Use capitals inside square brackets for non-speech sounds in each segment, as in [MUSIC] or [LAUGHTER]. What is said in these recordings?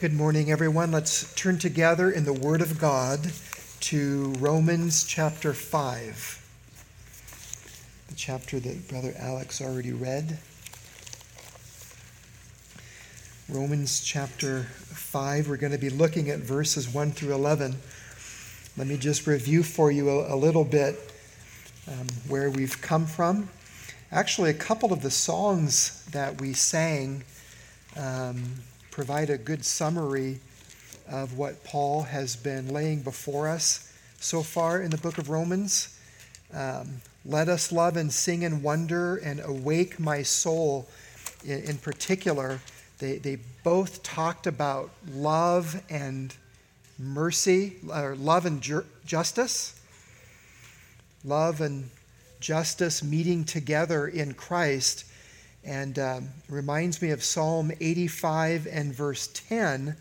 Good morning, everyone. Let's turn together in the Word of God to Romans chapter 5, the chapter that Brother Alex already read. Romans chapter 5, we're going to be looking at verses 1 through 11. Let me just review for you a, a little bit um, where we've come from. Actually, a couple of the songs that we sang. Um, provide a good summary of what Paul has been laying before us so far in the book of Romans. Um, Let us love and sing and wonder and awake my soul in, in particular. They, they both talked about love and mercy, or love and ju- justice. Love and justice meeting together in Christ and um, reminds me of Psalm 85 and verse 10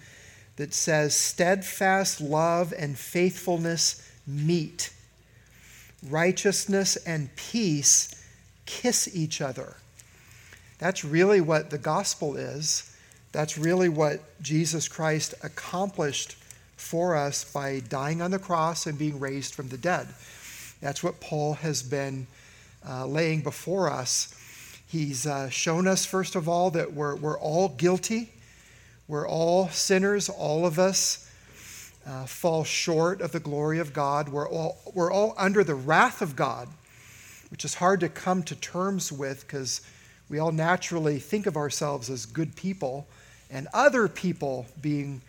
that says, Steadfast love and faithfulness meet, righteousness and peace kiss each other. That's really what the gospel is. That's really what Jesus Christ accomplished for us by dying on the cross and being raised from the dead. That's what Paul has been uh, laying before us He's uh, shown us, first of all, that we're, we're all guilty. We're all sinners. All of us uh, fall short of the glory of God. We're all, we're all under the wrath of God, which is hard to come to terms with because we all naturally think of ourselves as good people and other people being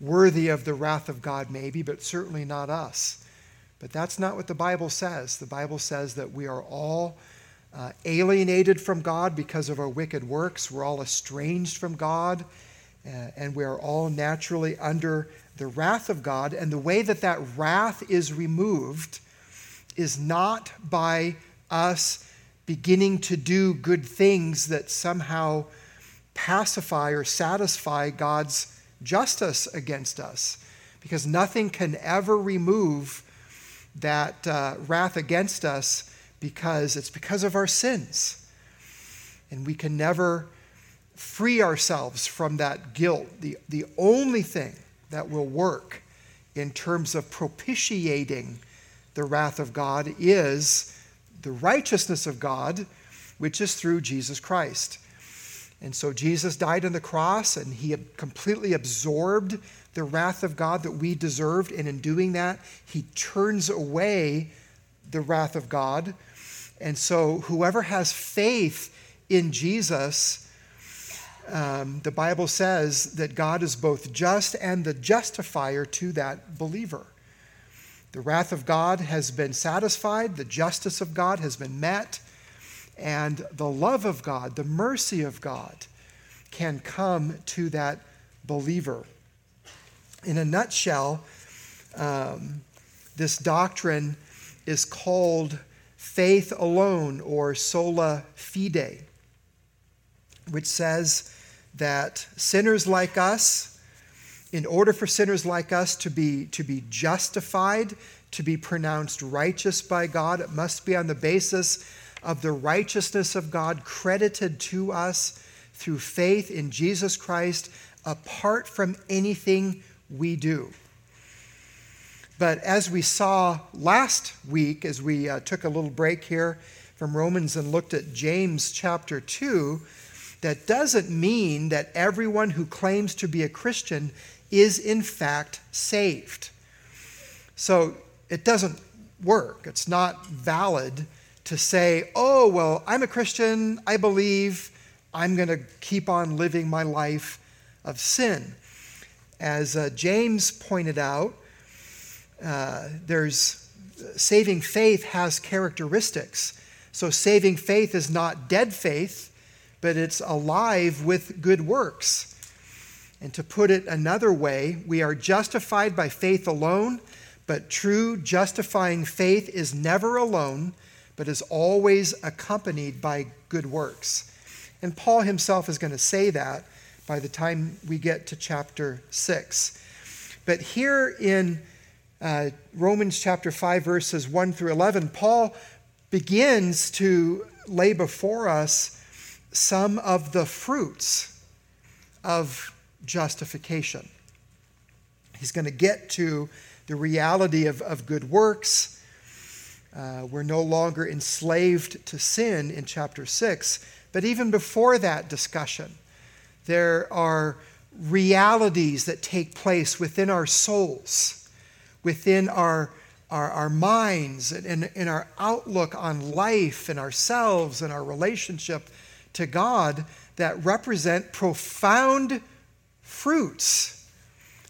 worthy of the wrath of God, maybe, but certainly not us. But that's not what the Bible says. The Bible says that we are all uh, alienated from God because of our wicked works. We're all estranged from God, uh, and we are all naturally under the wrath of God. And the way that that wrath is removed is not by us beginning to do good things that somehow pacify or satisfy God's justice against us. Because nothing can ever remove that uh, wrath against us because it's because of our sins. And we can never free ourselves from that guilt. The, the only thing that will work in terms of propitiating the wrath of God is the righteousness of God, which is through Jesus Christ. And so Jesus died on the cross and he completely absorbed the wrath of God that we deserved. And in doing that, he turns away the wrath of God and so, whoever has faith in Jesus, um, the Bible says that God is both just and the justifier to that believer. The wrath of God has been satisfied, the justice of God has been met, and the love of God, the mercy of God, can come to that believer. In a nutshell, um, this doctrine is called faith alone, or sola fide, which says that sinners like us, in order for sinners like us to be, to be justified, to be pronounced righteous by God, it must be on the basis of the righteousness of God credited to us through faith in Jesus Christ, apart from anything we do. But as we saw last week, as we uh, took a little break here from Romans and looked at James chapter 2, that doesn't mean that everyone who claims to be a Christian is in fact saved. So it doesn't work. It's not valid to say, oh, well, I'm a Christian, I believe, I'm going to keep on living my life of sin. As uh, James pointed out, uh, there's saving faith has characteristics. So saving faith is not dead faith, but it's alive with good works. And to put it another way, we are justified by faith alone, but true justifying faith is never alone, but is always accompanied by good works. And Paul himself is going to say that by the time we get to chapter 6. But here in uh, Romans chapter 5, verses 1 through 11, Paul begins to lay before us some of the fruits of justification. He's going to get to the reality of, of good works. Uh, we're no longer enslaved to sin in chapter 6. But even before that discussion, there are realities that take place within our souls, within our, our, our minds, and in our outlook on life and ourselves and our relationship to God that represent profound fruits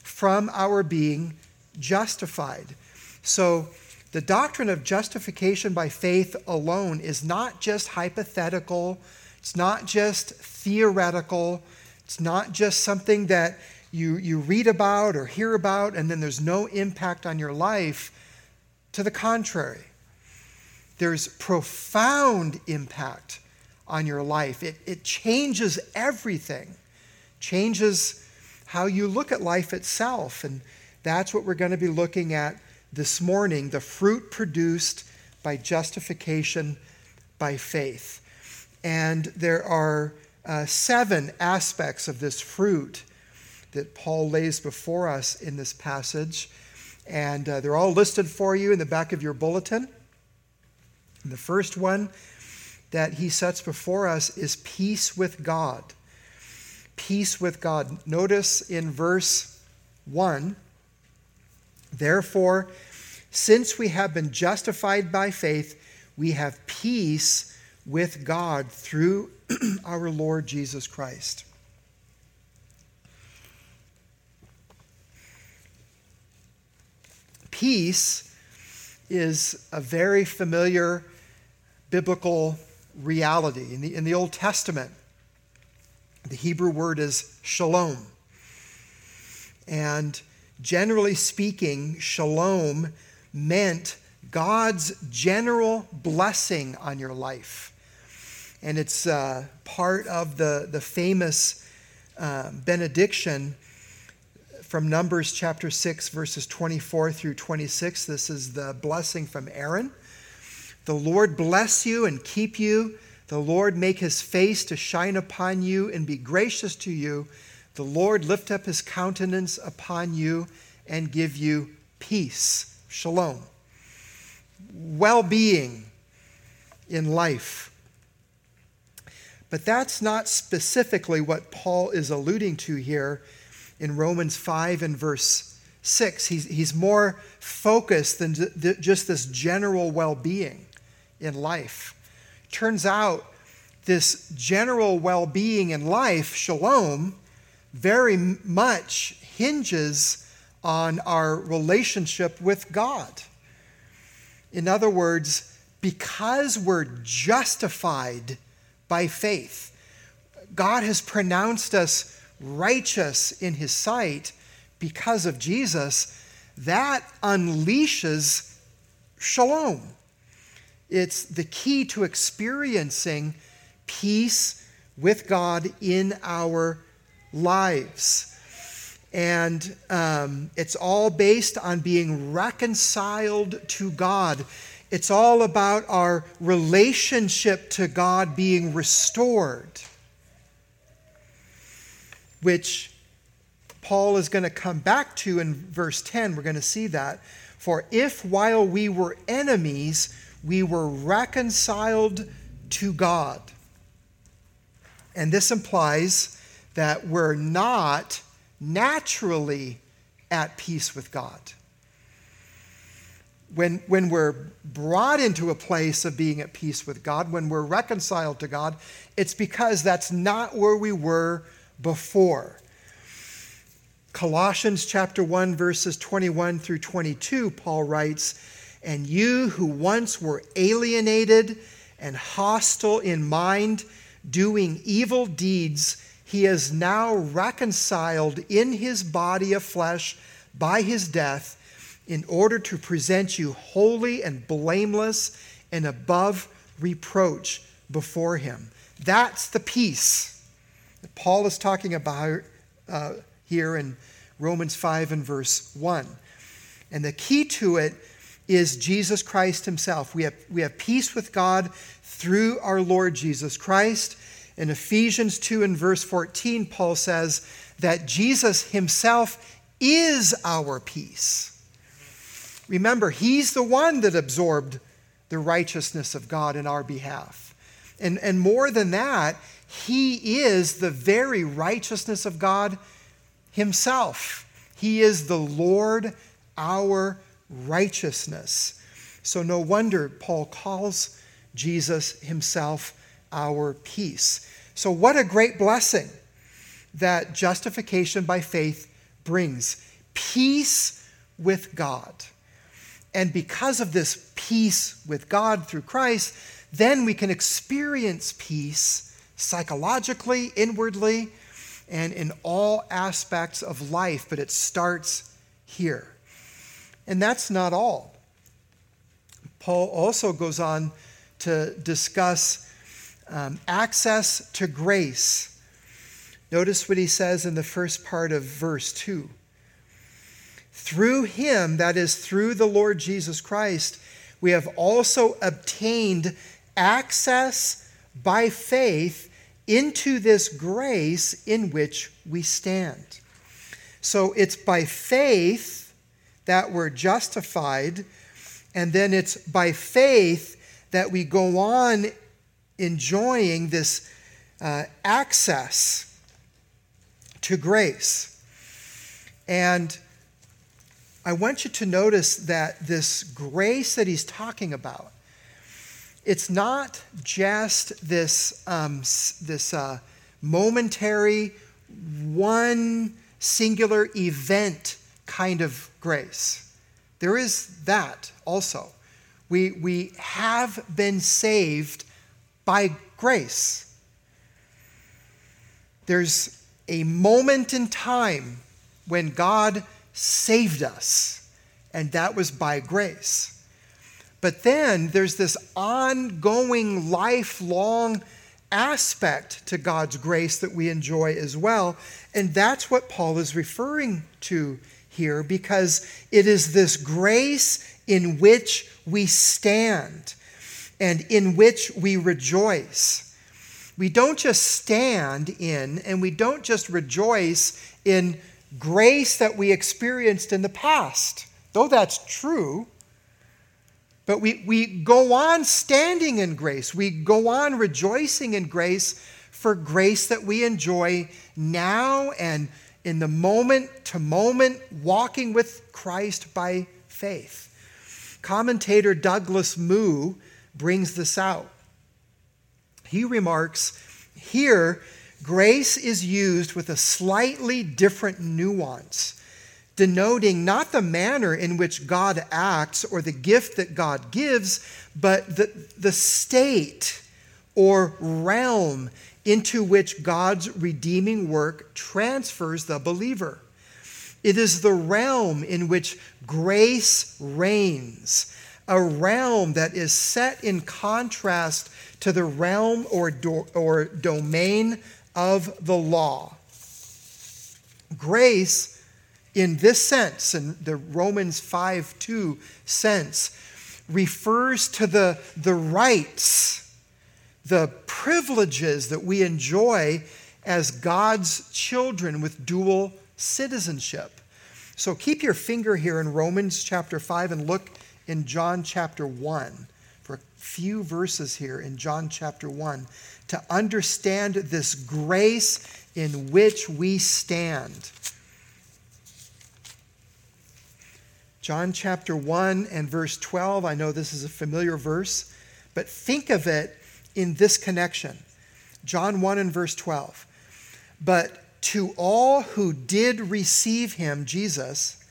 from our being justified. So, the doctrine of justification by faith alone is not just hypothetical, it's not just theoretical, it's not just something that you, you read about or hear about and then there's no impact on your life. To the contrary, there's profound impact on your life. It, it changes everything, changes how you look at life itself. And that's what we're going to be looking at this morning the fruit produced by justification by faith. And there are uh, seven aspects of this fruit that Paul lays before us in this passage. And uh, they're all listed for you in the back of your bulletin. And the first one that he sets before us is peace with God. Peace with God. Notice in verse 1 Therefore, since we have been justified by faith, we have peace with God through [CLEARS THROAT] our Lord Jesus Christ. Peace is a very familiar biblical reality. In the, in the Old Testament, the Hebrew word is shalom. And generally speaking, shalom meant God's general blessing on your life. And it's uh, part of the, the famous uh, benediction from Numbers chapter 6, verses 24 through 26. This is the blessing from Aaron. The Lord bless you and keep you. The Lord make his face to shine upon you and be gracious to you. The Lord lift up his countenance upon you and give you peace. Shalom. Well being in life. But that's not specifically what Paul is alluding to here in Romans 5 and verse 6. He's, he's more focused than just this general well being in life. Turns out this general well being in life, shalom, very much hinges on our relationship with God. In other words, because we're justified by faith, God has pronounced us righteous in His sight because of Jesus, that unleashes shalom. It's the key to experiencing peace with God in our lives. And um, it's all based on being reconciled to God. It's all about our relationship to God being restored, which Paul is going to come back to in verse 10. We're going to see that. For if while we were enemies, we were reconciled to God. And this implies that we're not naturally at peace with God. When, when we're brought into a place of being at peace with God, when we're reconciled to God, it's because that's not where we were before. Colossians chapter 1 verses 21 through 22 Paul writes, "And you who once were alienated and hostile in mind, doing evil deeds, he is now reconciled in his body of flesh by his death in order to present you holy and blameless and above reproach before him. That's the peace Paul is talking about uh, here in Romans 5 and verse 1. And the key to it is Jesus Christ himself. We have, we have peace with God through our Lord Jesus Christ. In Ephesians 2 and verse 14, Paul says that Jesus himself is our peace. Remember, he's the one that absorbed the righteousness of God in our behalf. And, and more than that, he is the very righteousness of God himself. He is the Lord, our righteousness. So, no wonder Paul calls Jesus himself our peace. So, what a great blessing that justification by faith brings peace with God. And because of this peace with God through Christ, then we can experience peace psychologically, inwardly, and in all aspects of life. But it starts here. And that's not all. Paul also goes on to discuss um, access to grace. Notice what he says in the first part of verse 2. Through him, that is, through the Lord Jesus Christ, we have also obtained access by faith into this grace in which we stand. So it's by faith that we're justified, and then it's by faith that we go on enjoying this uh, access to grace. And I want you to notice that this grace that he's talking about, it's not just this, um, this uh, momentary, one singular event kind of grace. There is that also. We, we have been saved by grace. There's a moment in time when God saved us, and that was by grace. But then there's this ongoing, lifelong aspect to God's grace that we enjoy as well. And that's what Paul is referring to here because it is this grace in which we stand and in which we rejoice. We don't just stand in and we don't just rejoice in grace that we experienced in the past, though that's true. But we, we go on standing in grace. We go on rejoicing in grace for grace that we enjoy now and in the moment to moment, walking with Christ by faith. Commentator Douglas Moo brings this out. He remarks, Here, grace is used with a slightly different nuance, denoting not the manner in which God acts or the gift that God gives, but the, the state or realm into which God's redeeming work transfers the believer. It is the realm in which grace reigns, a realm that is set in contrast to the realm or, do, or domain of the law. Grace, in this sense, in the Romans 5 2 sense, refers to the, the rights, the privileges that we enjoy as God's children with dual citizenship. So keep your finger here in Romans chapter 5 and look in John chapter 1 for a few verses here in John chapter 1 to understand this grace in which we stand. John chapter 1 and verse 12, I know this is a familiar verse, but think of it in this connection. John 1 and verse 12. But to all who did receive him, Jesus,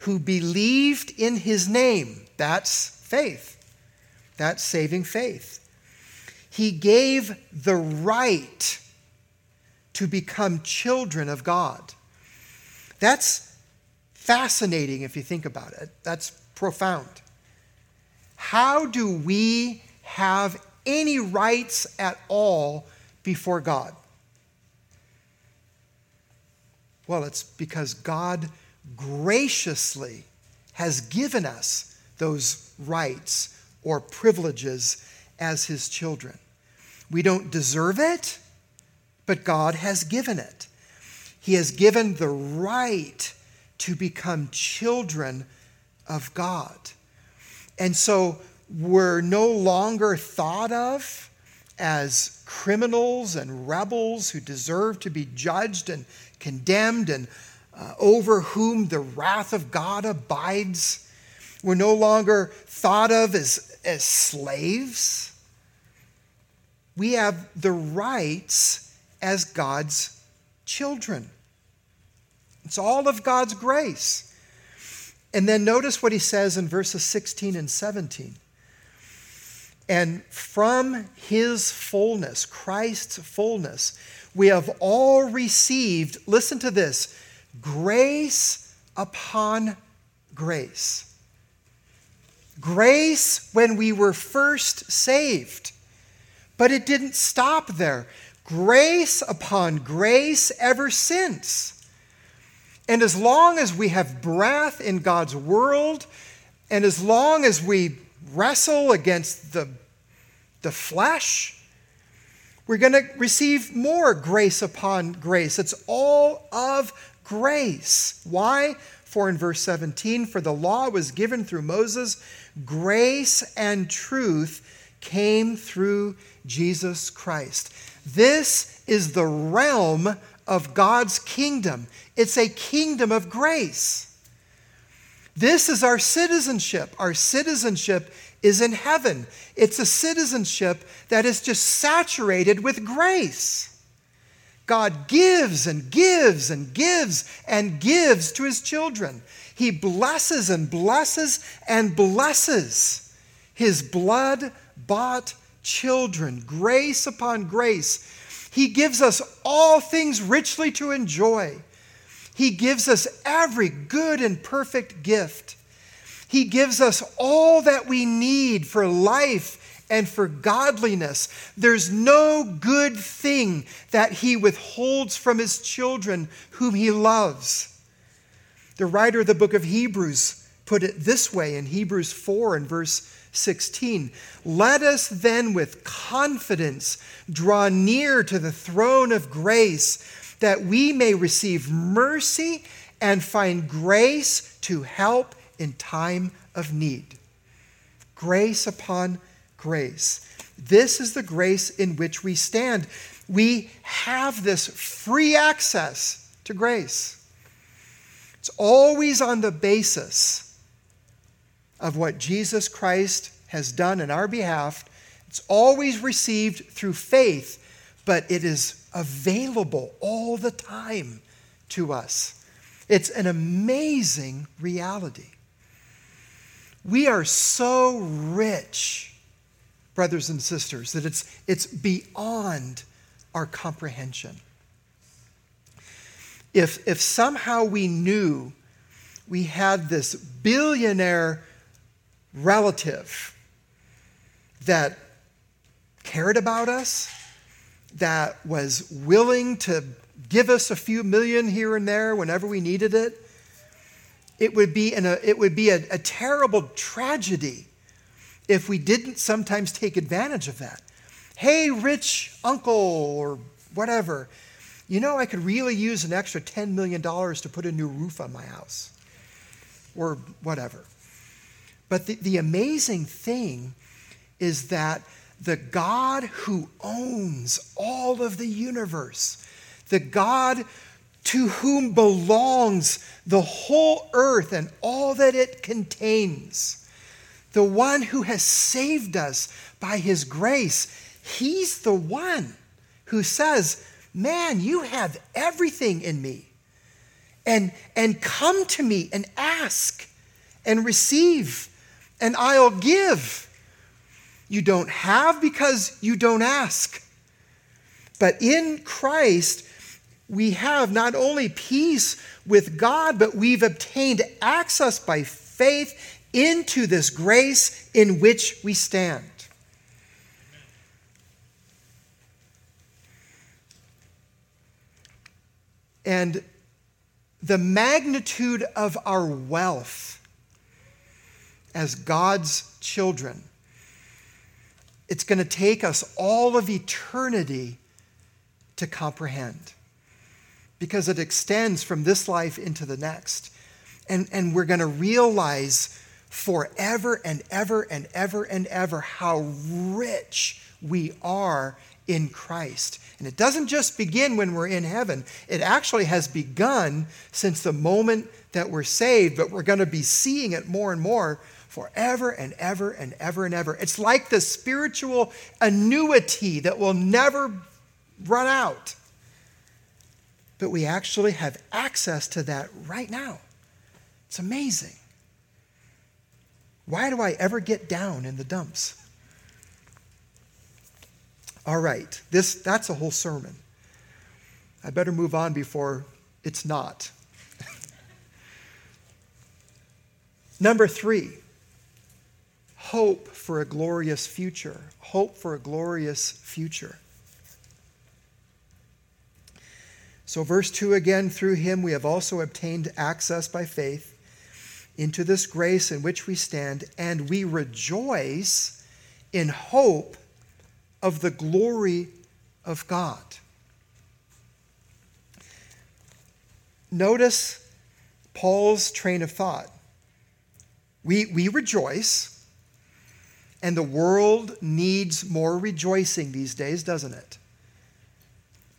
who believed in his name, that's faith, that's saving faith he gave the right to become children of God. That's fascinating if you think about it. That's profound. How do we have any rights at all before God? Well, it's because God graciously has given us those rights or privileges as his children. We don't deserve it, but God has given it. He has given the right to become children of God. And so we're no longer thought of as criminals and rebels who deserve to be judged and condemned and uh, over whom the wrath of God abides. We're no longer thought of as, as slaves. We have the rights as God's children. It's all of God's grace. And then notice what he says in verses 16 and 17. And from his fullness, Christ's fullness, we have all received, listen to this, grace upon grace. Grace when we were first saved. But it didn't stop there. Grace upon grace ever since. And as long as we have breath in God's world, and as long as we wrestle against the, the flesh, we're going to receive more grace upon grace. It's all of grace. Why? For in verse 17, for the law was given through Moses, grace and truth came through Jesus Christ. This is the realm of God's kingdom. It's a kingdom of grace. This is our citizenship. Our citizenship is in heaven. It's a citizenship that is just saturated with grace. God gives and gives and gives and gives to his children. He blesses and blesses and blesses his blood bought children, grace upon grace. He gives us all things richly to enjoy. He gives us every good and perfect gift. He gives us all that we need for life and for godliness. There's no good thing that He withholds from His children whom He loves. The writer of the book of Hebrews put it this way in Hebrews 4 and verse 16. Let us then with confidence draw near to the throne of grace that we may receive mercy and find grace to help in time of need. Grace upon grace. This is the grace in which we stand. We have this free access to grace. It's always on the basis of what Jesus Christ has done in our behalf. It's always received through faith, but it is available all the time to us. It's an amazing reality. We are so rich, brothers and sisters, that it's, it's beyond our comprehension. If, if somehow we knew we had this billionaire relative that cared about us, that was willing to give us a few million here and there whenever we needed it, it would be, a, it would be a, a terrible tragedy if we didn't sometimes take advantage of that. Hey, rich uncle or whatever, you know, I could really use an extra $10 million to put a new roof on my house or whatever. But the, the amazing thing is that the God who owns all of the universe, the God to whom belongs the whole earth and all that it contains, the one who has saved us by his grace, he's the one who says, Man, you have everything in me. And, and come to me and ask and receive and I'll give. You don't have because you don't ask. But in Christ, we have not only peace with God, but we've obtained access by faith into this grace in which we stand. And the magnitude of our wealth as God's children. It's going to take us all of eternity to comprehend because it extends from this life into the next. And, and we're going to realize forever and ever and ever and ever how rich we are in Christ. And it doesn't just begin when we're in heaven, it actually has begun since the moment that we're saved, but we're going to be seeing it more and more forever and ever and ever and ever. It's like the spiritual annuity that will never run out. But we actually have access to that right now. It's amazing. Why do I ever get down in the dumps? All right, this, that's a whole sermon. I better move on before it's not. [LAUGHS] Number three, hope for a glorious future. Hope for a glorious future. So, verse 2 again, through him we have also obtained access by faith into this grace in which we stand, and we rejoice in hope of the glory of God. Notice Paul's train of thought. We, we rejoice, and the world needs more rejoicing these days, doesn't it?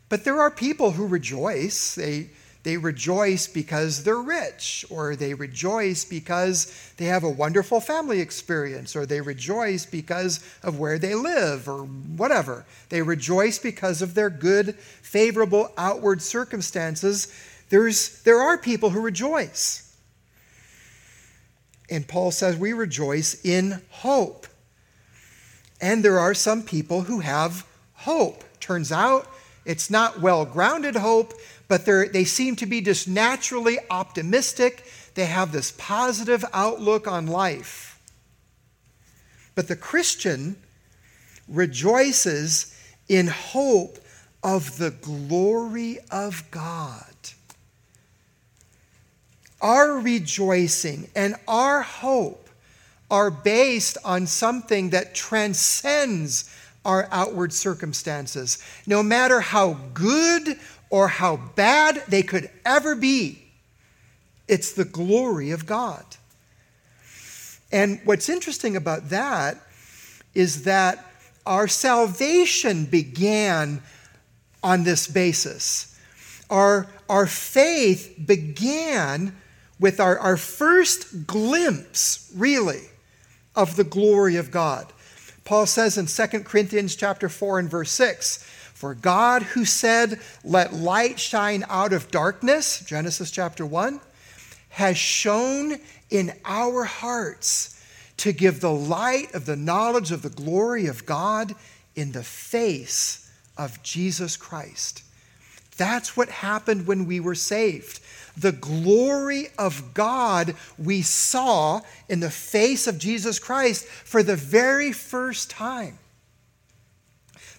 But there are people who rejoice. They, they rejoice because they're rich, or they rejoice because they have a wonderful family experience, or they rejoice because of where they live, or whatever. They rejoice because of their good, favorable outward circumstances. There's, there are people who rejoice. And Paul says we rejoice in hope. And there are some people who have hope. Turns out it's not well grounded hope, but they seem to be just naturally optimistic. They have this positive outlook on life. But the Christian rejoices in hope of the glory of God. Our rejoicing and our hope are based on something that transcends our outward circumstances. No matter how good or how bad they could ever be, it's the glory of God. And what's interesting about that is that our salvation began on this basis. Our, our faith began with our, our first glimpse, really, of the glory of God. Paul says in 2 Corinthians chapter 4 and verse 6, for God who said, "Let light shine out of darkness," Genesis chapter 1, has shown in our hearts to give the light of the knowledge of the glory of God in the face of Jesus Christ. That's what happened when we were saved the glory of God we saw in the face of Jesus Christ for the very first time.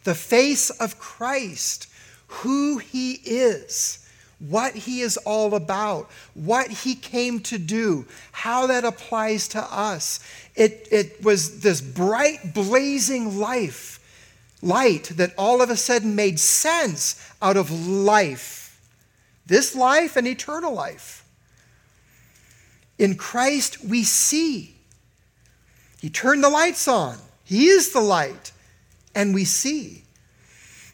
The face of Christ, who he is, what he is all about, what he came to do, how that applies to us. It, it was this bright, blazing life, light that all of a sudden made sense out of life this life and eternal life. In Christ, we see. He turned the lights on, He is the light, and we see.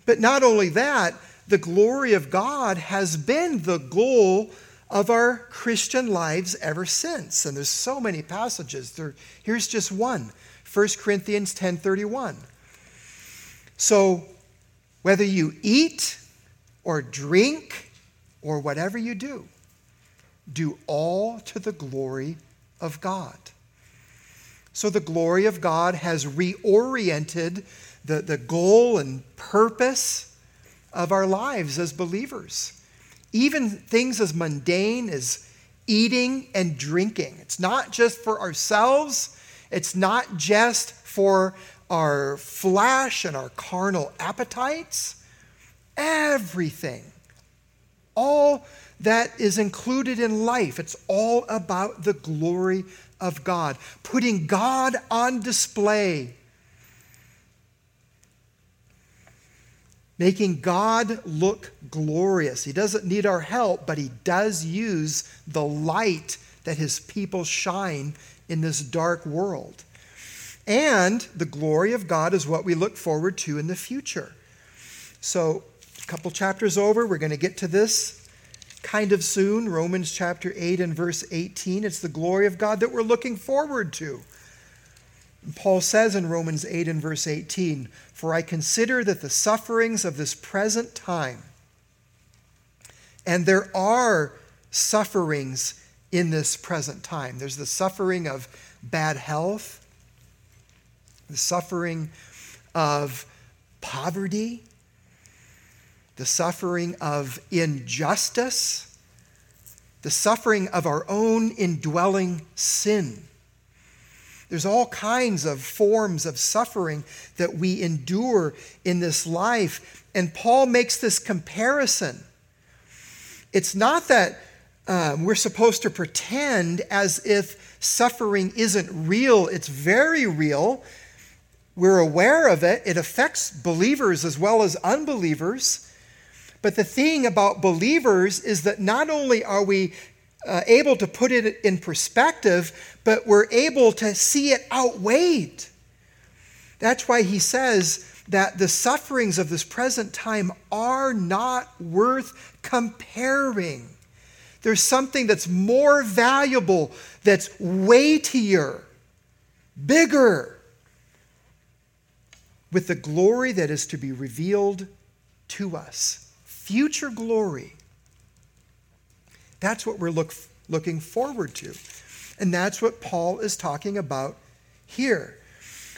But not only that, the glory of God has been the goal of our Christian lives ever since. And there's so many passages. There, here's just one 1 Corinthians 10:31. So whether you eat or drink or whatever you do, do all to the glory of God. So the glory of God has reoriented the, the goal and purpose of our lives as believers. Even things as mundane as eating and drinking. It's not just for ourselves, it's not just for our flesh and our carnal appetites. Everything all that is included in life. It's all about the glory of God, putting God on display. making God look glorious. He doesn't need our help, but He does use the light that His people shine in this dark world. And the glory of God is what we look forward to in the future. So, a couple chapters over, we're going to get to this kind of soon. Romans chapter 8 and verse 18. It's the glory of God that we're looking forward to. Paul says in Romans 8 and verse 18, For I consider that the sufferings of this present time, and there are sufferings in this present time. There's the suffering of bad health, the suffering of poverty, the suffering of injustice, the suffering of our own indwelling sin. There's all kinds of forms of suffering that we endure in this life. And Paul makes this comparison. It's not that um, we're supposed to pretend as if suffering isn't real, it's very real. We're aware of it, it affects believers as well as unbelievers. But the thing about believers is that not only are we uh, able to put it in perspective, but we're able to see it outweighed. That's why he says that the sufferings of this present time are not worth comparing. There's something that's more valuable, that's weightier, bigger, with the glory that is to be revealed to us. Future glory that's what we're look, looking forward to. And that's what Paul is talking about here.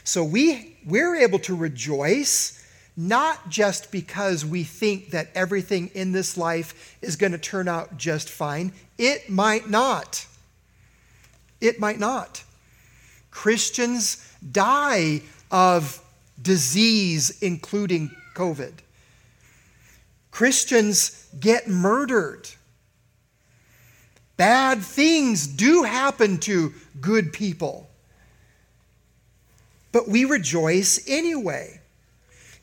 So we, we're able to rejoice not just because we think that everything in this life is going to turn out just fine. It might not. It might not. Christians die of disease, including COVID. Christians get murdered. Bad things do happen to good people. But we rejoice anyway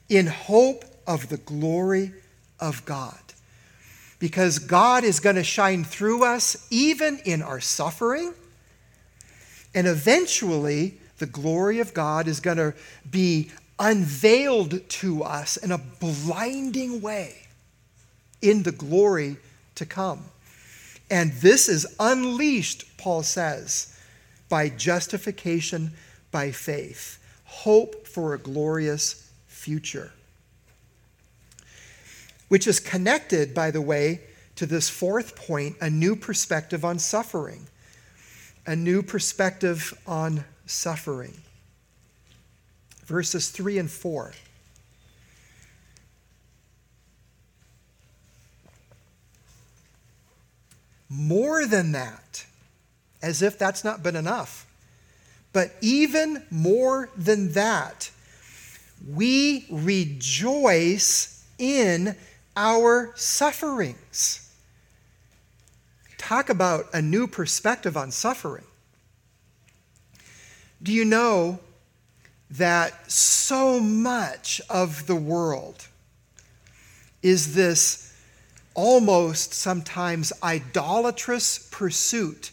in hope of the glory of God. Because God is going to shine through us even in our suffering. And eventually, the glory of God is going to be unveiled to us in a blinding way in the glory to come. And this is unleashed, Paul says, by justification by faith, hope for a glorious future. Which is connected, by the way, to this fourth point a new perspective on suffering. A new perspective on suffering. Verses 3 and 4. More than that, as if that's not been enough. But even more than that, we rejoice in our sufferings. Talk about a new perspective on suffering. Do you know that so much of the world is this almost sometimes idolatrous pursuit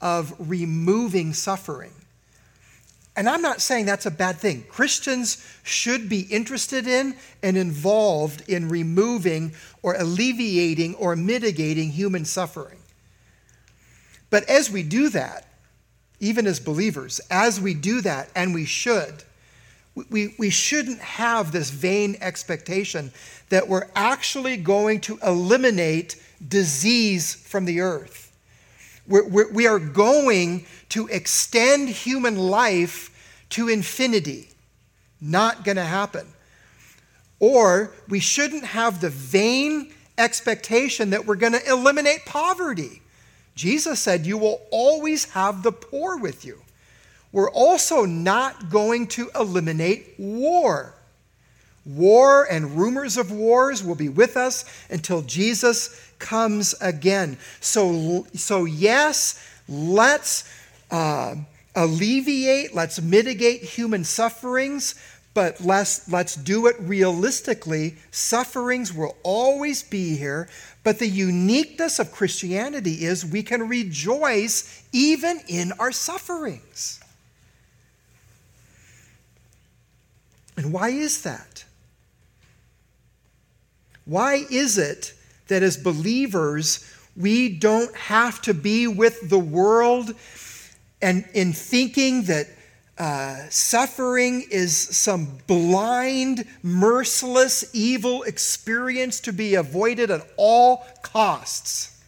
of removing suffering. And I'm not saying that's a bad thing. Christians should be interested in and involved in removing or alleviating or mitigating human suffering. But as we do that, even as believers, as we do that, and we should, we, we shouldn't have this vain expectation that we're actually going to eliminate disease from the earth. We're, we're, we are going to extend human life to infinity. Not going to happen. Or we shouldn't have the vain expectation that we're going to eliminate poverty. Jesus said, You will always have the poor with you. We're also not going to eliminate war. War and rumors of wars will be with us until Jesus comes again. So, so yes, let's uh, alleviate, let's mitigate human sufferings, but let's, let's do it realistically. Sufferings will always be here, but the uniqueness of Christianity is we can rejoice even in our sufferings. And why is that? Why is it that as believers, we don't have to be with the world and in thinking that uh, suffering is some blind, merciless, evil experience to be avoided at all costs.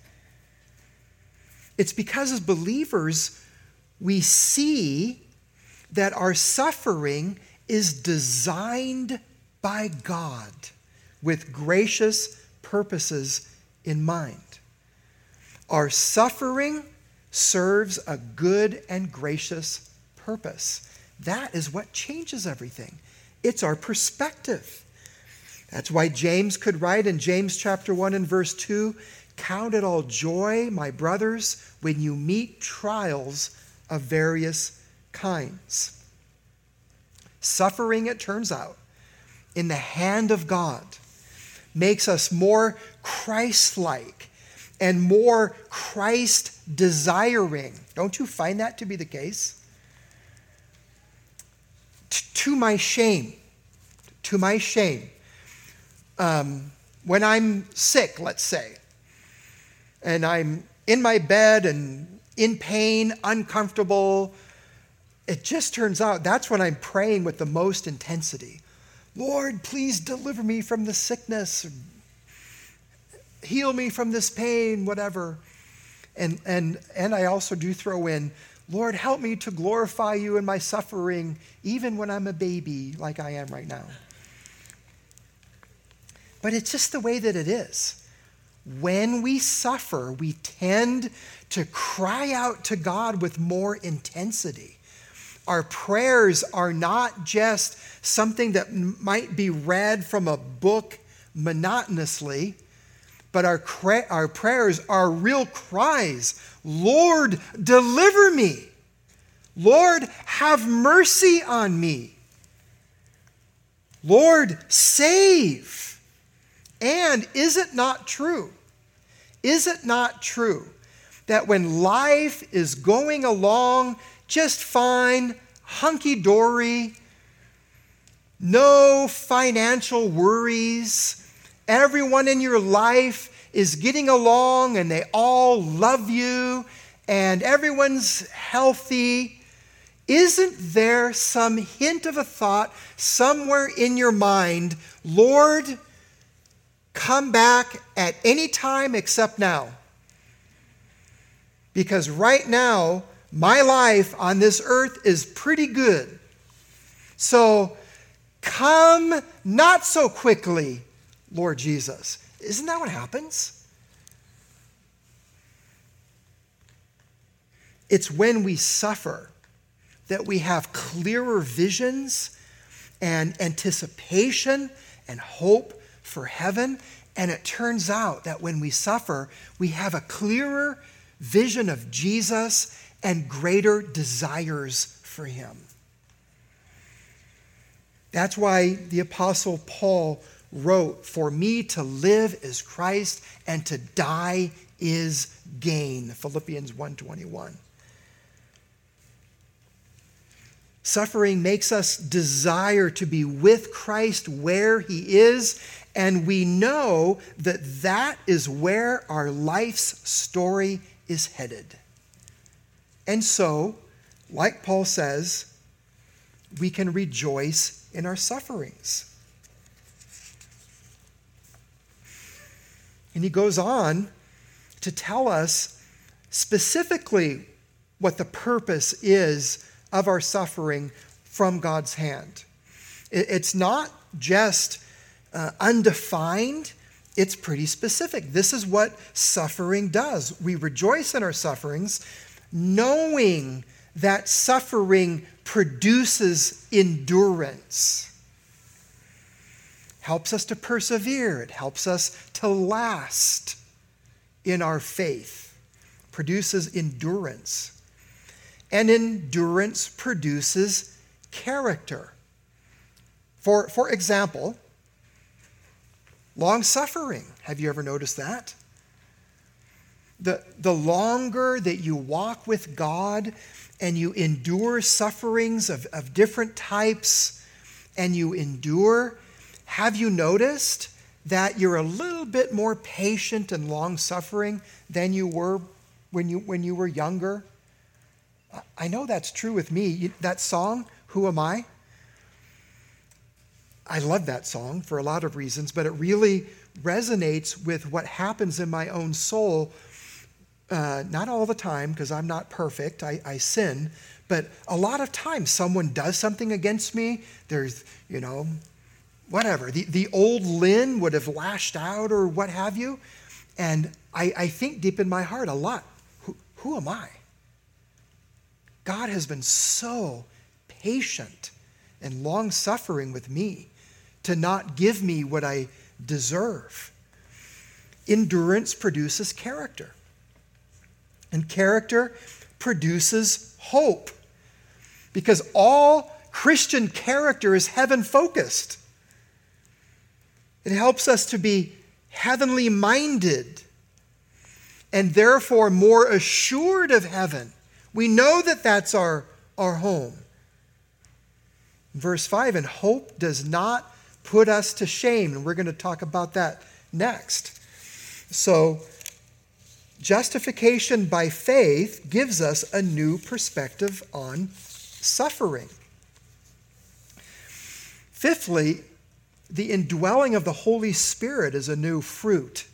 It's because as believers, we see that our suffering is designed by God with gracious purposes in mind. Our suffering serves a good and gracious purpose. That is what changes everything. It's our perspective. That's why James could write in James chapter 1 and verse 2 Count it all joy, my brothers, when you meet trials of various kinds. Suffering, it turns out, in the hand of God makes us more Christ like and more Christ desiring. Don't you find that to be the case? to my shame, to my shame, um, when I'm sick, let's say, and I'm in my bed and in pain, uncomfortable, it just turns out that's when I'm praying with the most intensity. Lord, please deliver me from the sickness, heal me from this pain, whatever. And, and, and I also do throw in, Lord, help me to glorify you in my suffering, even when I'm a baby like I am right now. But it's just the way that it is. When we suffer, we tend to cry out to God with more intensity. Our prayers are not just something that might be read from a book monotonously, but our, our prayers are real cries Lord, deliver me. Lord, have mercy on me. Lord, save. And is it not true? Is it not true that when life is going along just fine, hunky dory, no financial worries, everyone in your life is getting along and they all love you and everyone's healthy, isn't there some hint of a thought somewhere in your mind, Lord, come back at any time except now? Because right now, my life on this earth is pretty good. So come not so quickly, Lord Jesus. Isn't that what happens? It's when we suffer that we have clearer visions and anticipation and hope for heaven. And it turns out that when we suffer, we have a clearer vision of Jesus and greater desires for him. That's why the Apostle Paul wrote, For me to live is Christ, and to die is gain. Philippians 1:21. Suffering makes us desire to be with Christ where he is, and we know that that is where our life's story is headed. And so, like Paul says, we can rejoice in our sufferings. And he goes on to tell us specifically what the purpose is of our suffering from God's hand. It's not just uh, undefined, it's pretty specific. This is what suffering does. We rejoice in our sufferings, knowing that suffering produces endurance. Helps us to persevere, it helps us to last in our faith, produces endurance and endurance produces character. For, for example, long suffering. Have you ever noticed that? The, the longer that you walk with God and you endure sufferings of, of different types and you endure, have you noticed that you're a little bit more patient and long suffering than you were when you, when you were younger? I know that's true with me. That song, Who Am I? I love that song for a lot of reasons, but it really resonates with what happens in my own soul. Uh, not all the time, because I'm not perfect, I, I sin, but a lot of times someone does something against me. There's, you know, whatever. The, the old Lynn would have lashed out or what have you. And I, I think deep in my heart a lot who, who am I? God has been so patient and long suffering with me to not give me what I deserve. Endurance produces character, and character produces hope because all Christian character is heaven focused. It helps us to be heavenly minded and therefore more assured of heaven. We know that that's our, our home. Verse 5 and hope does not put us to shame. And we're going to talk about that next. So, justification by faith gives us a new perspective on suffering. Fifthly, the indwelling of the Holy Spirit is a new fruit.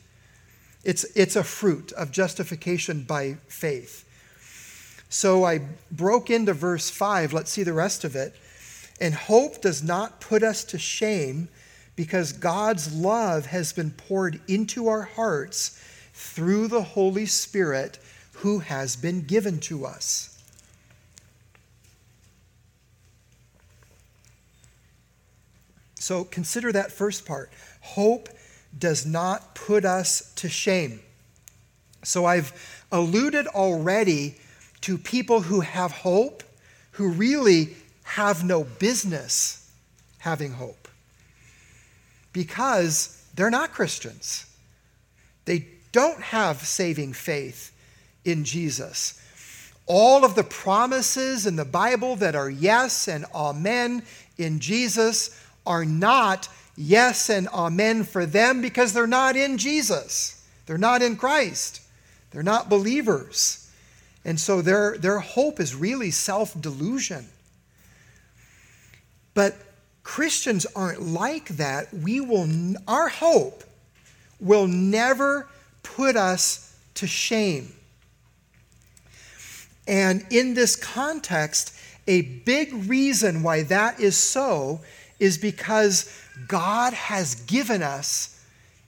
It's, it's a fruit of justification by faith. So I broke into verse 5. Let's see the rest of it. And hope does not put us to shame because God's love has been poured into our hearts through the Holy Spirit who has been given to us. So consider that first part. Hope does not put us to shame. So I've alluded already to people who have hope, who really have no business having hope because they're not Christians. They don't have saving faith in Jesus. All of the promises in the Bible that are yes and amen in Jesus are not yes and amen for them because they're not in Jesus. They're not in Christ. They're not believers. And so their, their hope is really self delusion. But Christians aren't like that. We will, our hope will never put us to shame. And in this context, a big reason why that is so is because God has given us,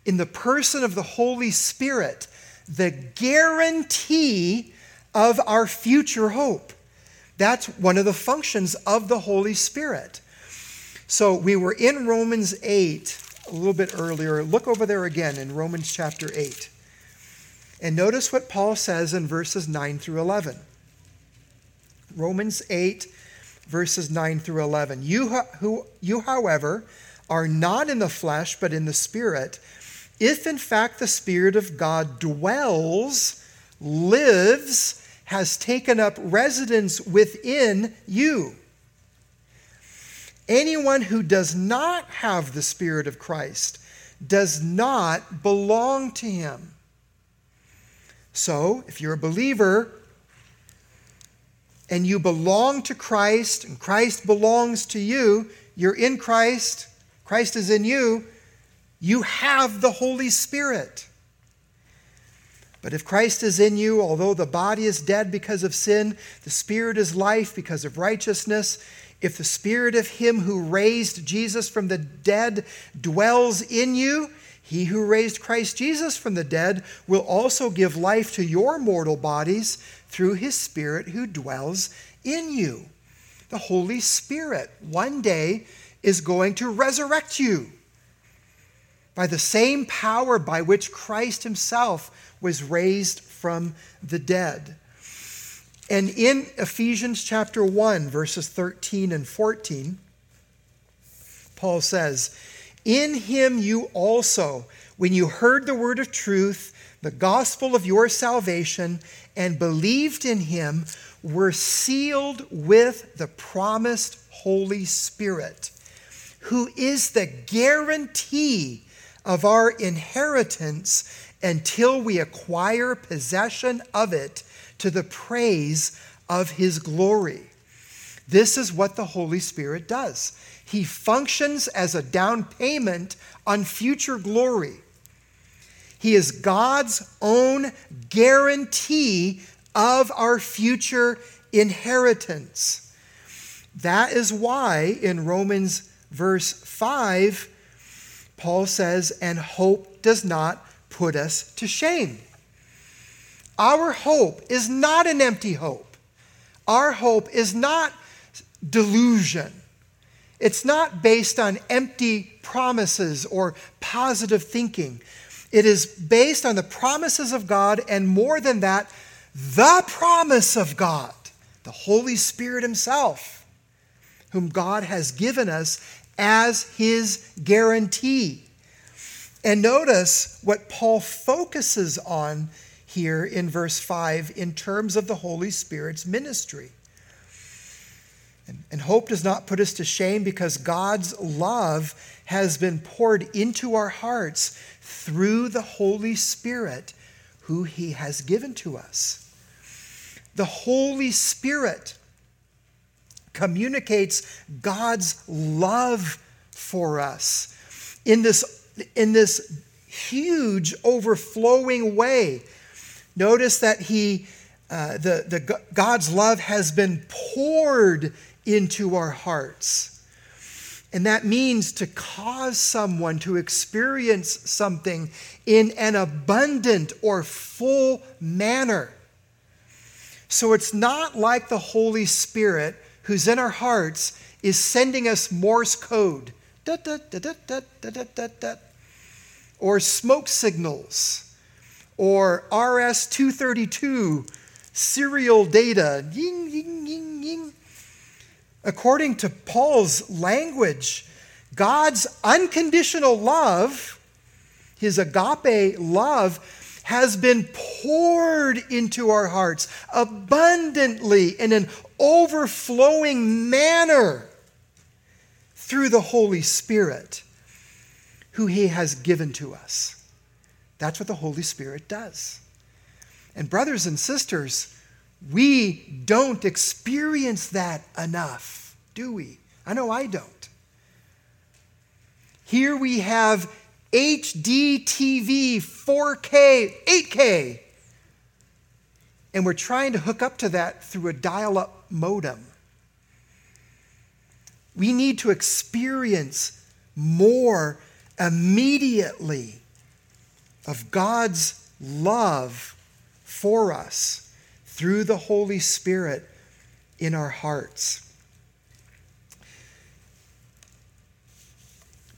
in the person of the Holy Spirit, the guarantee of our future hope. That's one of the functions of the Holy Spirit. So we were in Romans 8 a little bit earlier. Look over there again in Romans chapter 8. And notice what Paul says in verses 9 through 11. Romans 8, verses 9 through 11. You, who, you, however, are not in the flesh, but in the Spirit, if in fact the Spirit of God dwells, lives, has taken up residence within you. Anyone who does not have the Spirit of Christ does not belong to him. So, if you're a believer and you belong to Christ and Christ belongs to you, you're in Christ, Christ is in you, you have the Holy Spirit. But if Christ is in you, although the body is dead because of sin, the Spirit is life because of righteousness. If the spirit of him who raised Jesus from the dead dwells in you, he who raised Christ Jesus from the dead will also give life to your mortal bodies through his spirit who dwells in you. The Holy Spirit one day is going to resurrect you by the same power by which Christ himself was raised from the dead. And in Ephesians chapter 1, verses 13 and 14, Paul says, In him you also, when you heard the word of truth, the gospel of your salvation, and believed in him, were sealed with the promised Holy Spirit, who is the guarantee of our inheritance until we acquire possession of it to the praise of his glory. This is what the Holy Spirit does. He functions as a down payment on future glory. He is God's own guarantee of our future inheritance. That is why in Romans verse 5, Paul says, and hope does not put us to shame. Our hope is not an empty hope. Our hope is not delusion. It's not based on empty promises or positive thinking. It is based on the promises of God, and more than that, the promise of God, the Holy Spirit Himself, whom God has given us as His guarantee. And notice what Paul focuses on here in verse 5 in terms of the Holy Spirit's ministry. And, hope does not put us to shame because God's love has been poured into our hearts through the Holy Spirit who he has given to us. The Holy Spirit communicates God's love for us in this, in this huge, overflowing way. Notice that he, uh, the, the, God's love has been poured into our hearts. And that means to cause someone to experience something in an abundant or full manner. So it's not like the Holy Spirit, who's in our hearts, is sending us Morse code or smoke signals or RS 232 serial data. Ying, ying, ying, ying. According to Paul's language, God's unconditional love, his agape love, has been poured into our hearts abundantly in an overflowing manner through the Holy Spirit, who he has given to us. That's what the Holy Spirit does. And, brothers and sisters, we don't experience that enough, do we? I know I don't. Here we have HD TV, 4K, 8K, and we're trying to hook up to that through a dial up modem. We need to experience more immediately of God's love for us through the Holy Spirit in our hearts.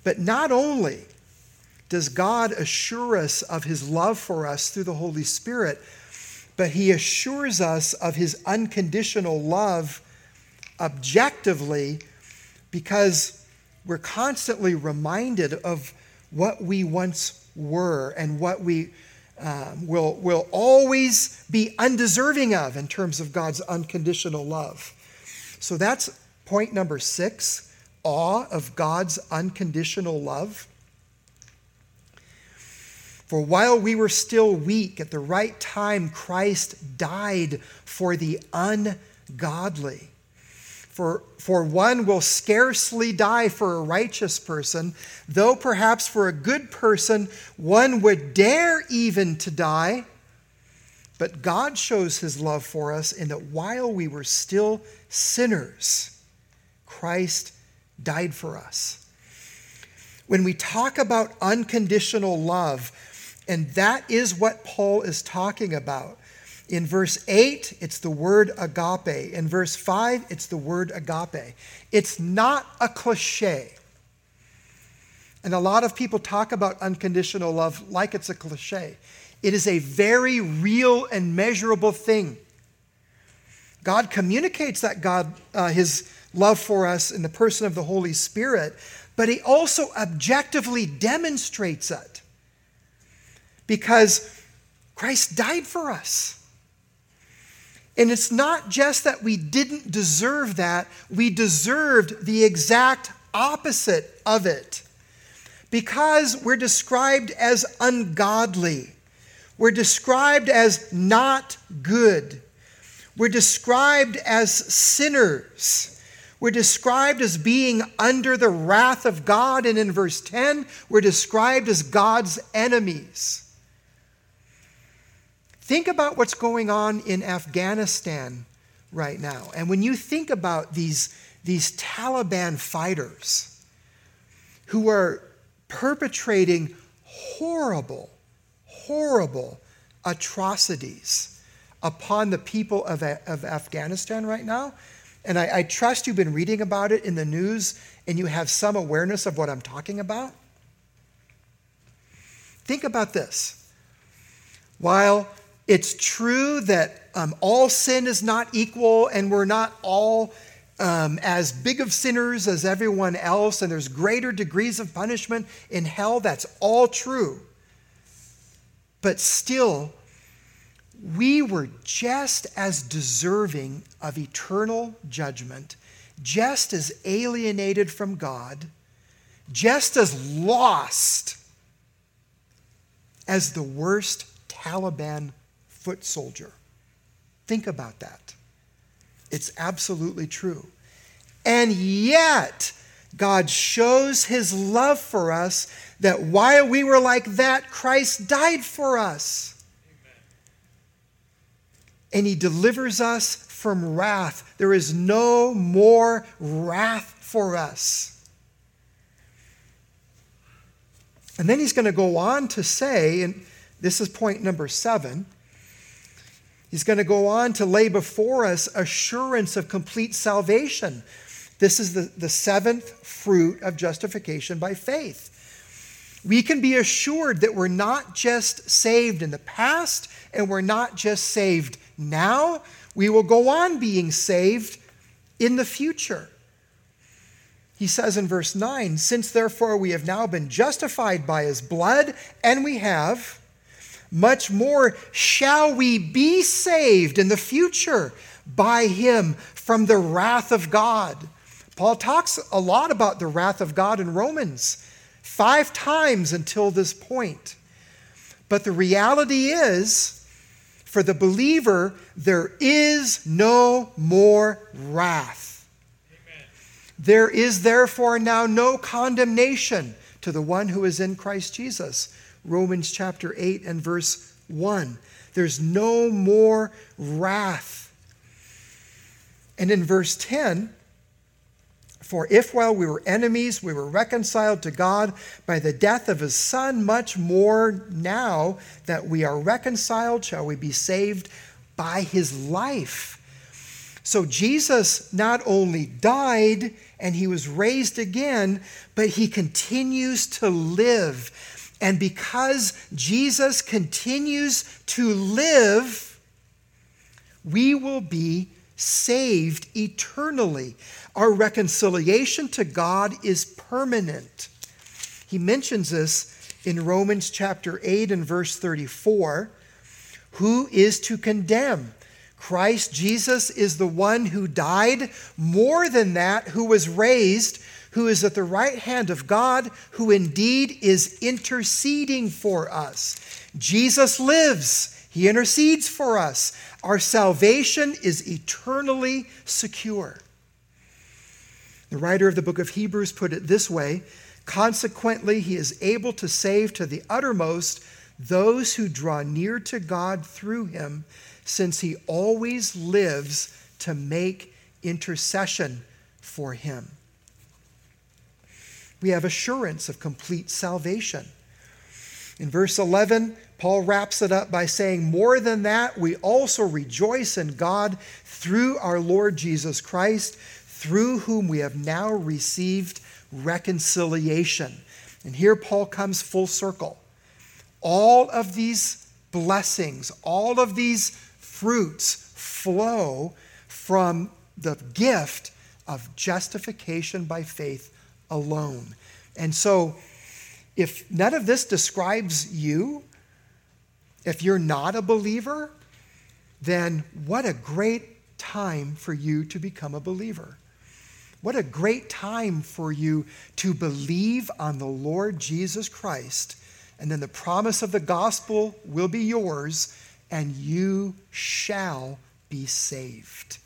But not only does God assure us of his love for us through the Holy Spirit, but he assures us of his unconditional love objectively because we're constantly reminded of what we once were and what we um, will, will always be undeserving of in terms of God's unconditional love. So that's point number six awe of God's unconditional love. For while we were still weak, at the right time, Christ died for the ungodly. For, for one will scarcely die for a righteous person, though perhaps for a good person one would dare even to die. But God shows his love for us in that while we were still sinners, Christ died for us. When we talk about unconditional love, and that is what Paul is talking about, in verse 8, it's the word agape. In verse 5, it's the word agape. It's not a cliche. And a lot of people talk about unconditional love like it's a cliche. It is a very real and measurable thing. God communicates that God, uh, His love for us in the person of the Holy Spirit, but he also objectively demonstrates it because Christ died for us. And it's not just that we didn't deserve that, we deserved the exact opposite of it. Because we're described as ungodly, we're described as not good, we're described as sinners. We're described as being under the wrath of God, and in verse 10, we're described as God's enemies. Think about what's going on in Afghanistan right now. And when you think about these, these Taliban fighters who are perpetrating horrible, horrible atrocities upon the people of, of Afghanistan right now, and I, I trust you've been reading about it in the news and you have some awareness of what I'm talking about. Think about this. While it's true that um, all sin is not equal and we're not all um, as big of sinners as everyone else, and there's greater degrees of punishment in hell. That's all true. But still, we were just as deserving of eternal judgment, just as alienated from God, just as lost as the worst Taliban foot soldier. Think about that. It's absolutely true. And yet, God shows his love for us that while we were like that, Christ died for us. Amen. And he delivers us from wrath. There is no more wrath for us. And then he's going to go on to say, and this is point number seven He's going to go on to lay before us assurance of complete salvation. This is the, the seventh fruit of justification by faith. We can be assured that we're not just saved in the past and we're not just saved now. We will go on being saved in the future. He says in verse 9, Since therefore we have now been justified by his blood, and we have, much more shall we be saved in the future by him from the wrath of God. Paul talks a lot about the wrath of God in Romans, five times until this point. But the reality is, for the believer, there is no more wrath. Amen. There is therefore now no condemnation to the one who is in Christ Jesus Romans chapter 8 and verse 1. There's no more wrath. And in verse 10, for if while we were enemies, we were reconciled to God by the death of his Son, much more now that we are reconciled, shall we be saved by his life. So Jesus not only died and he was raised again, but he continues to live. And because Jesus continues to live, we will be saved eternally. Our reconciliation to God is permanent. He mentions this in Romans chapter 8 and verse 34. Who is to condemn? Christ Jesus is the one who died, more than that, who was raised who is at the right hand of God, who indeed is interceding for us. Jesus lives, he intercedes for us. Our salvation is eternally secure. The writer of the book of Hebrews put it this way Consequently, he is able to save to the uttermost those who draw near to God through him, since he always lives to make intercession for him we have assurance of complete salvation. In verse 11, Paul wraps it up by saying, More than that, we also rejoice in God through our Lord Jesus Christ, through whom we have now received reconciliation. And here Paul comes full circle. All of these blessings, all of these fruits flow from the gift of justification by faith alone. And so, if none of this describes you, if you're not a believer, then what a great time for you to become a believer. What a great time for you to believe on the Lord Jesus Christ. And then the promise of the gospel will be yours, and you shall be saved.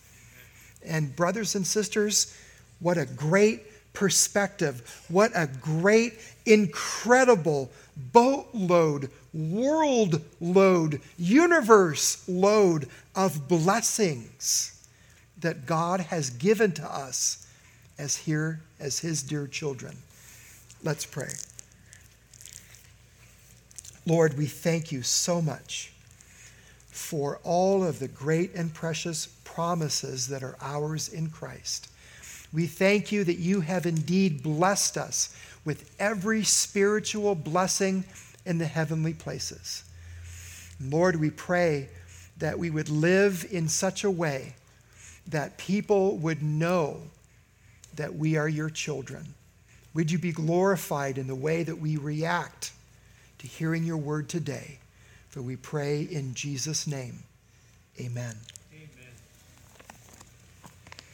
And, brothers and sisters, what a great perspective. What a great, incredible boatload, world load, universe load of blessings that God has given to us as here as his dear children. Let's pray. Lord, we thank you so much for all of the great and precious promises that are ours in Christ. We thank you that you have indeed blessed us with every spiritual blessing in the heavenly places. Lord, we pray that we would live in such a way that people would know that we are your children. Would you be glorified in the way that we react to hearing your word today? For we pray in Jesus' name. Amen.